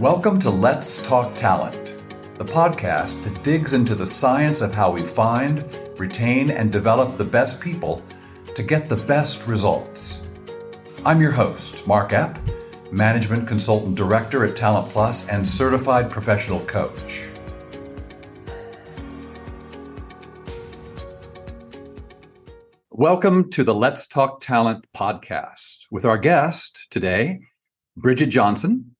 Welcome to Let's Talk Talent, the podcast that digs into the science of how we find, retain, and develop the best people to get the best results. I'm your host, Mark Epp, Management Consultant Director at Talent Plus and Certified Professional Coach. Welcome to the Let's Talk Talent podcast with our guest today, Bridget Johnson,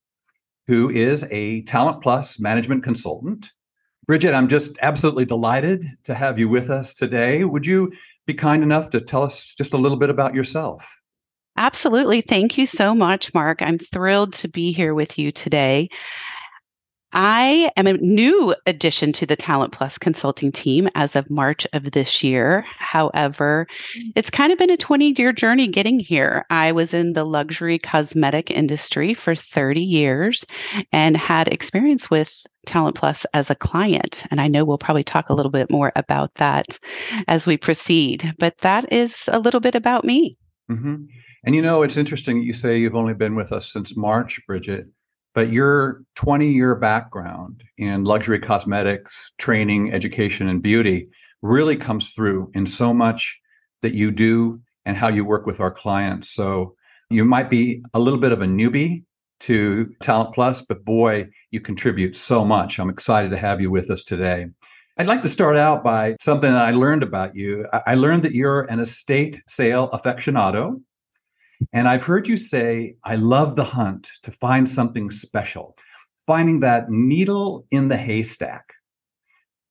who is a Talent Plus management consultant. Bridget, I'm just absolutely delighted to have you with us today. Would you be kind enough to tell us just a little bit about yourself? Absolutely. Thank you so much, Mark. I'm thrilled to be here with you today. I am a new addition to the Talent Plus consulting team as of March of this year. However, it's kind of been a 20 year journey getting here. I was in the luxury cosmetic industry for 30 years and had experience with Talent Plus as a client. And I know we'll probably talk a little bit more about that as we proceed. But that is a little bit about me. Mm-hmm. And you know, it's interesting you say you've only been with us since March, Bridget. But your 20 year background in luxury cosmetics, training, education, and beauty really comes through in so much that you do and how you work with our clients. So you might be a little bit of a newbie to Talent Plus, but boy, you contribute so much. I'm excited to have you with us today. I'd like to start out by something that I learned about you. I learned that you're an estate sale aficionado. And I've heard you say, I love the hunt to find something special, finding that needle in the haystack.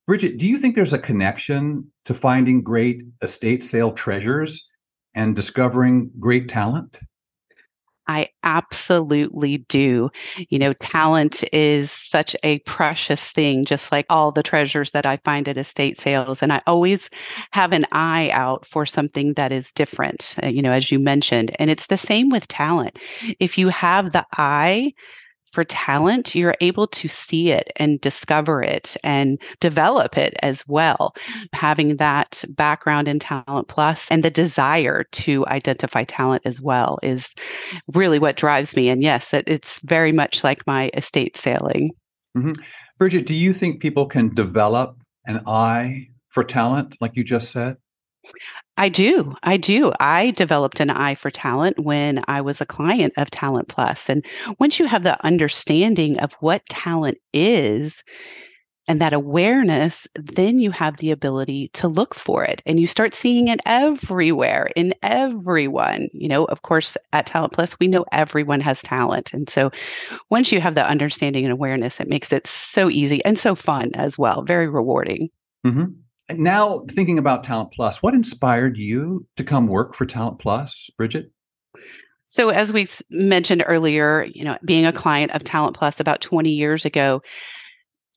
Bridget, do you think there's a connection to finding great estate sale treasures and discovering great talent? I absolutely do. You know, talent is such a precious thing, just like all the treasures that I find at estate sales. And I always have an eye out for something that is different, uh, you know, as you mentioned. And it's the same with talent. If you have the eye for talent, you're able to see it and discover it and develop it as well. Having that background in Talent Plus and the desire to identify talent as well is really what drives me. And yes, that it's very much like my estate sailing. Mm-hmm. Bridget, do you think people can develop an eye for talent, like you just said? I do. I do. I developed an eye for talent when I was a client of Talent Plus. And once you have the understanding of what talent is and that awareness, then you have the ability to look for it and you start seeing it everywhere in everyone. You know, of course, at Talent Plus, we know everyone has talent. And so once you have that understanding and awareness, it makes it so easy and so fun as well, very rewarding. Mm-hmm now thinking about Talent Plus, what inspired you to come work for Talent Plus, Bridget? So, as we mentioned earlier, you know, being a client of Talent Plus about 20 years ago,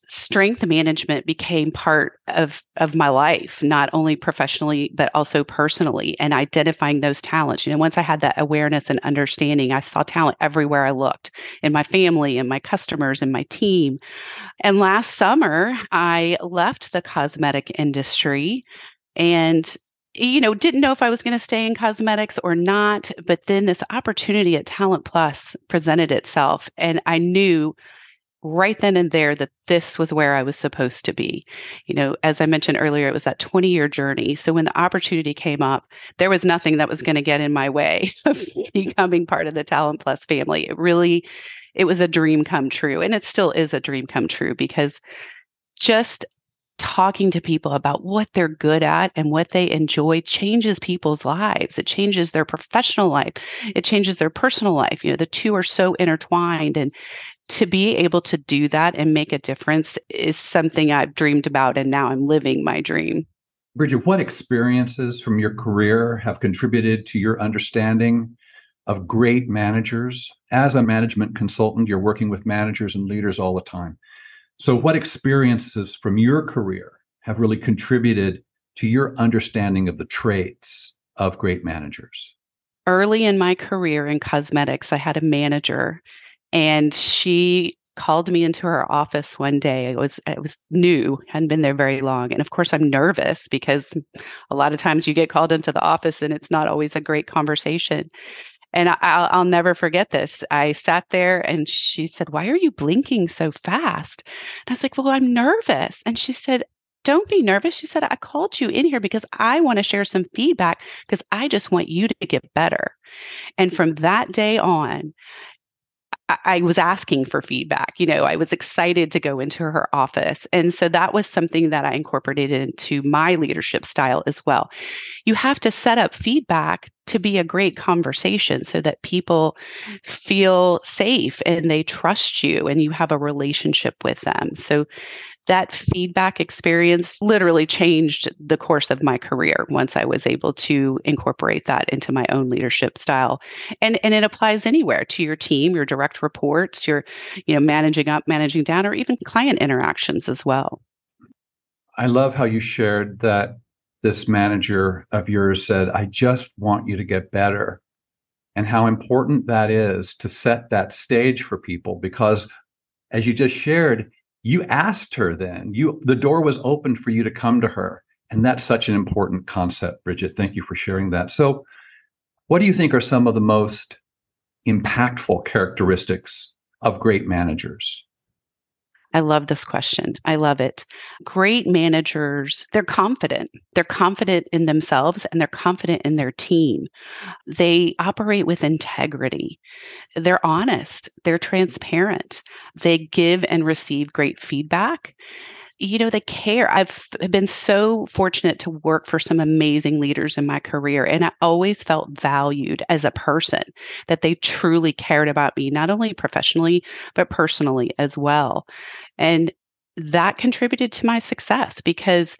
strength management became part of of my life not only professionally but also personally and identifying those talents you know once i had that awareness and understanding i saw talent everywhere i looked in my family and my customers and my team and last summer i left the cosmetic industry and you know, didn't know if I was going to stay in cosmetics or not. But then this opportunity at Talent Plus presented itself, and I knew right then and there that this was where I was supposed to be. You know, as I mentioned earlier, it was that 20 year journey. So when the opportunity came up, there was nothing that was going to get in my way of becoming part of the Talent Plus family. It really, it was a dream come true. And it still is a dream come true because just talking to people about what they're good at and what they enjoy changes people's lives. It changes their professional life. It changes their personal life. You know, the two are so intertwined and to be able to do that and make a difference is something I've dreamed about and now I'm living my dream. Bridget, what experiences from your career have contributed to your understanding of great managers? As a management consultant, you're working with managers and leaders all the time. So, what experiences from your career have really contributed to your understanding of the traits of great managers? Early in my career in cosmetics, I had a manager and she called me into her office one day. It was it was new, hadn't been there very long, and of course I'm nervous because a lot of times you get called into the office and it's not always a great conversation. And I, will never forget this. I sat there and she said, Why are you blinking so fast? And I was like, Well, I'm nervous. And she said, don't be nervous. She said, I called you in here because I want to share some feedback because I just want you to get better. And from that day on, I was asking for feedback. You know, I was excited to go into her office. And so that was something that I incorporated into my leadership style as well. You have to set up feedback to be a great conversation so that people feel safe and they trust you and you have a relationship with them. So that feedback experience literally changed the course of my career once I was able to incorporate that into my own leadership style. And and it applies anywhere to your team, your direct reports, your you know managing up, managing down or even client interactions as well. I love how you shared that this manager of yours said, "I just want you to get better." And how important that is to set that stage for people because as you just shared, you asked her then. You the door was open for you to come to her. And that's such an important concept bridget. Thank you for sharing that. So what do you think are some of the most impactful characteristics of great managers I love this question. I love it. Great managers, they're confident. They're confident in themselves and they're confident in their team. They operate with integrity. They're honest. They're transparent. They give and receive great feedback you know, they care. I've been so fortunate to work for some amazing leaders in my career, and I always felt valued as a person, that they truly cared about me, not only professionally, but personally as well. And that contributed to my success because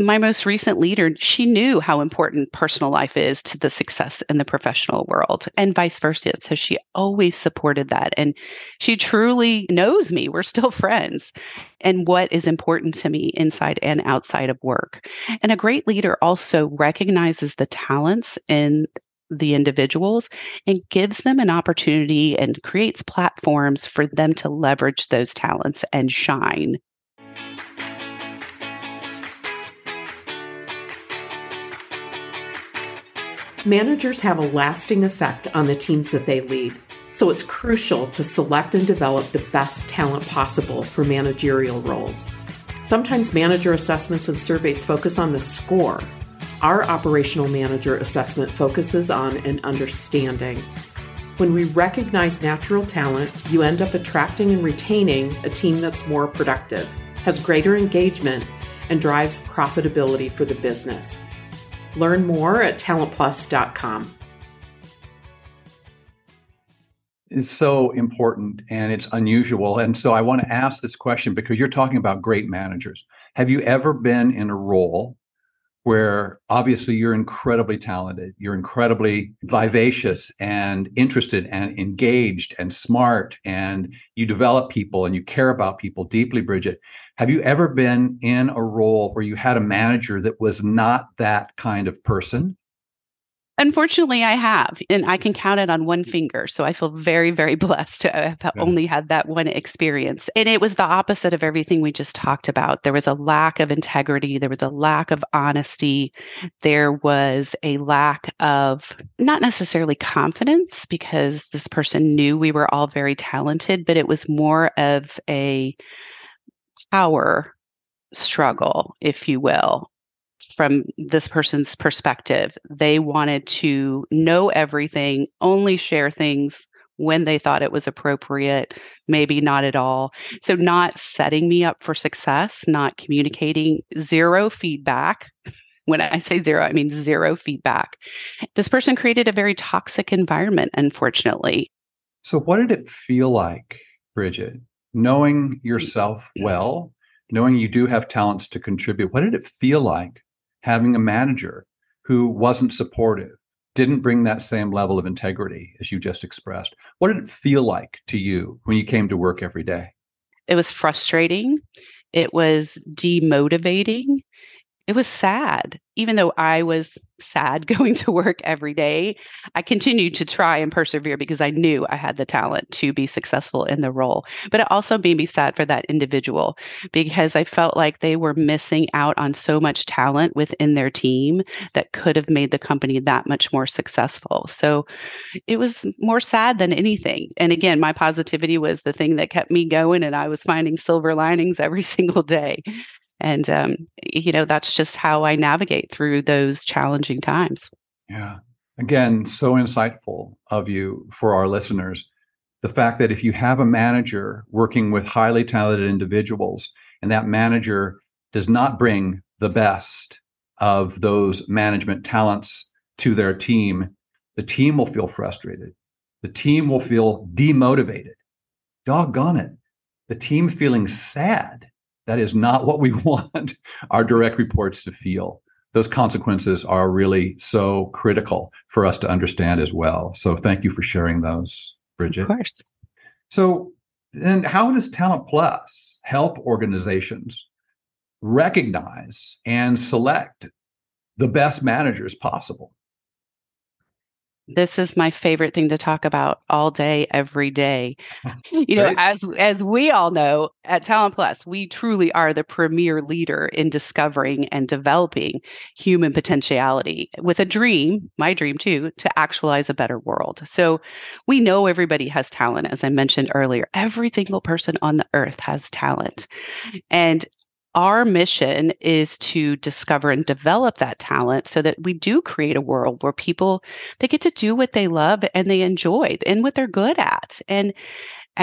my most recent leader, she knew how important personal life is to the success in the professional world and vice versa. So she always supported that. And she truly knows me. We're still friends and what is important to me inside and outside of work. And a great leader also recognizes the talents in the individuals and gives them an opportunity and creates platforms for them to leverage those talents and shine. Managers have a lasting effect on the teams that they lead, so it's crucial to select and develop the best talent possible for managerial roles. Sometimes manager assessments and surveys focus on the score. Our operational manager assessment focuses on an understanding. When we recognize natural talent, you end up attracting and retaining a team that's more productive, has greater engagement, and drives profitability for the business. Learn more at talentplus.com. It's so important and it's unusual. And so I want to ask this question because you're talking about great managers. Have you ever been in a role where obviously you're incredibly talented, you're incredibly vivacious and interested and engaged and smart, and you develop people and you care about people deeply, Bridget. Have you ever been in a role where you had a manager that was not that kind of person? Unfortunately, I have, and I can count it on one finger. So I feel very, very blessed to have yeah. only had that one experience. And it was the opposite of everything we just talked about. There was a lack of integrity, there was a lack of honesty, there was a lack of not necessarily confidence because this person knew we were all very talented, but it was more of a power struggle, if you will from this person's perspective. They wanted to know everything, only share things when they thought it was appropriate, maybe not at all. So, not setting me up for success, not communicating, zero feedback. When I say zero, I mean zero feedback. This person created a very toxic environment, unfortunately. So, what did it feel like, Bridget, knowing mm. yourself well, knowing you do have talents to contribute? What did it feel like having a manager who wasn't supportive, didn't bring that same level of integrity as you just expressed. What did it feel like to you when you came to work every day? It was frustrating. It was demotivating. It was sad. Even though I was sad going to work every day, I continued to try and persevere because I knew I had the talent to be successful in the role. But it also made me sad for that individual because I felt like they were missing out on so much talent within their team that could have made the company that much more successful. So it was more sad than anything. And again, my positivity was the thing that kept me going, and I was finding silver linings every single day. And, um, you know, that's just how I navigate through those challenging times. Yeah. Again, so insightful of you for our listeners. The fact that if you have a manager working with highly talented individuals and that manager does not bring the best of those management talents to their team, the team will feel frustrated. The team will feel demotivated. Doggone it. The team feeling sad that is not what we want our direct reports to feel. Those consequences are really so critical for us to understand as well. So thank you for sharing those, Bridget. Of course. So then how does Talent Plus help organizations recognize and select the best managers possible? This is my favorite thing to talk about all day every day. You know as as we all know at talent plus we truly are the premier leader in discovering and developing human potentiality with a dream my dream too to actualize a better world. So we know everybody has talent as i mentioned earlier. Every single person on the earth has talent. And our mission is to discover and develop that talent so that we do create a world where people they get to do what they love and they enjoy and what they're good at and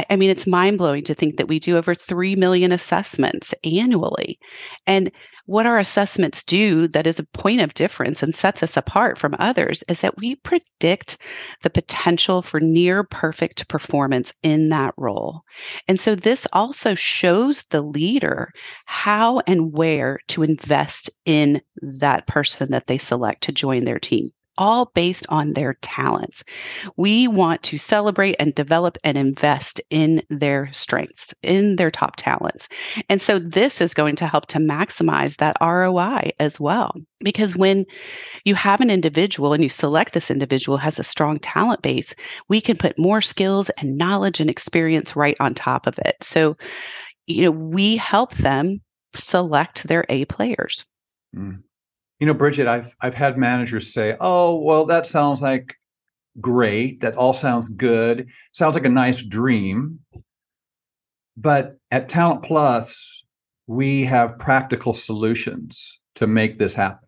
I mean, it's mind blowing to think that we do over 3 million assessments annually. And what our assessments do that is a point of difference and sets us apart from others is that we predict the potential for near perfect performance in that role. And so this also shows the leader how and where to invest in that person that they select to join their team all based on their talents. We want to celebrate and develop and invest in their strengths, in their top talents. And so this is going to help to maximize that ROI as well. Because when you have an individual and you select this individual has a strong talent base, we can put more skills and knowledge and experience right on top of it. So, you know, we help them select their A players. Mm. You know, Bridget, I've I've had managers say, "Oh, well, that sounds like great. That all sounds good. Sounds like a nice dream." But at Talent Plus, we have practical solutions to make this happen.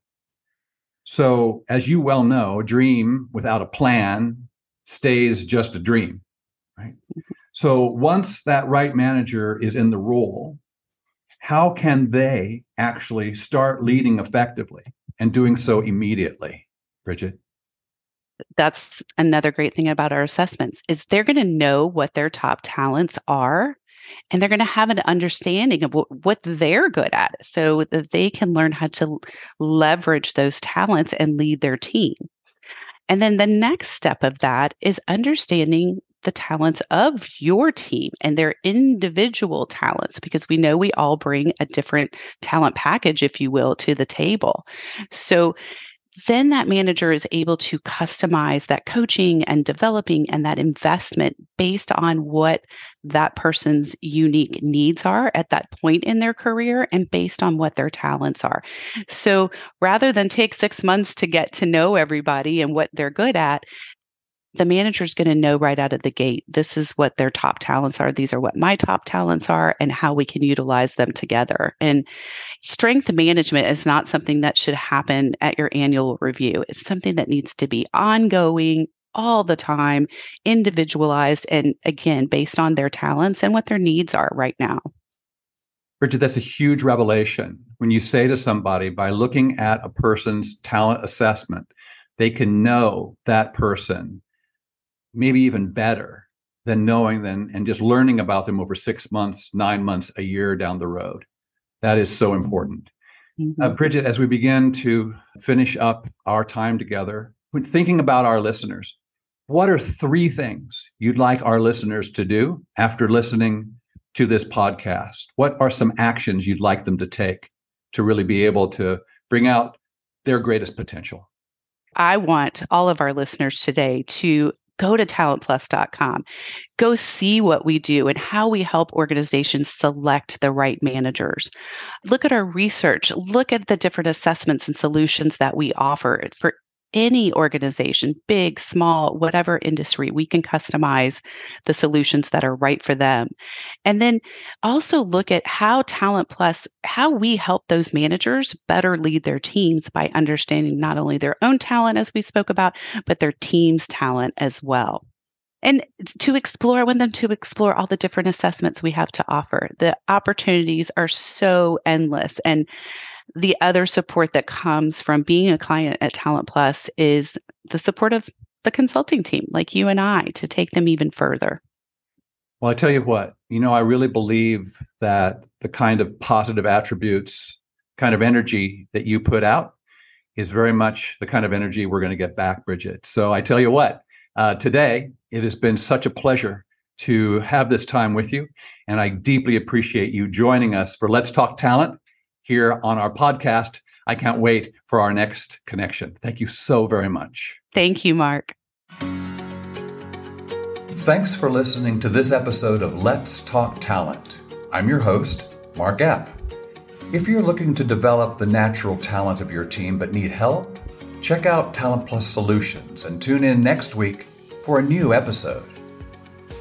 So, as you well know, a dream without a plan stays just a dream, right? Mm-hmm. So, once that right manager is in the role, how can they actually start leading effectively? and doing so immediately. Bridget? That's another great thing about our assessments is they're going to know what their top talents are and they're going to have an understanding of what, what they're good at so that they can learn how to leverage those talents and lead their team. And then the next step of that is understanding the talents of your team and their individual talents because we know we all bring a different talent package, if you will, to the table. So then that manager is able to customize that coaching and developing and that investment based on what that person's unique needs are at that point in their career and based on what their talents are. So rather than take six months to get to know everybody and what they're good at, the manager is going to know right out of the gate this is what their top talents are these are what my top talents are and how we can utilize them together. And strength management is not something that should happen at your annual review. It's something that needs to be ongoing all the time individualized and again based on their talents and what their needs are right now. Bridget, that's a huge revelation. When you say to somebody by looking at a person's talent assessment, they can know that person maybe even better than knowing them and just learning about them over six months, nine months, a year down the road. That is so important. Mm-hmm. Uh, Bridget, as we begin to finish up our time together, when thinking about our listeners, what are three things you'd like our listeners to do after listening to this podcast? What are some actions you'd like them to take to really be able to bring out their greatest potential? I want all of our listeners today to go to talentplus.com. Go see what we do and how we help organizations select the right managers. Look at our research, look at the different assessments and solutions that we offer for any organization, big, small, whatever industry, we can customize the solutions that are right for them. And then also look at how Talent Plus, how we help those managers better lead their teams by understanding not only their own talent, as we spoke about, but their team's talent as well. And to explore, I want them to explore all the different assessments we have to offer. The opportunities are so endless. And the other support that comes from being a client at Talent Plus is the support of the consulting team, like you and I, to take them even further. Well, I tell you what, you know, I really believe that the kind of positive attributes, kind of energy that you put out is very much the kind of energy we're going to get back, Bridget. So I tell you what, uh, today it has been such a pleasure to have this time with you. And I deeply appreciate you joining us for Let's Talk Talent here on our podcast. I can't wait for our next connection. Thank you so very much. Thank you, Mark. Thanks for listening to this episode of Let's Talk Talent. I'm your host, Mark Epp. If you're looking to develop the natural talent of your team but need help, check out Talent Plus Solutions and tune in next week for a new episode.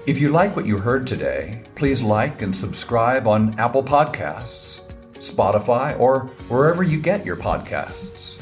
If you like what you heard today, please like and subscribe on Apple Podcasts Spotify, or wherever you get your podcasts.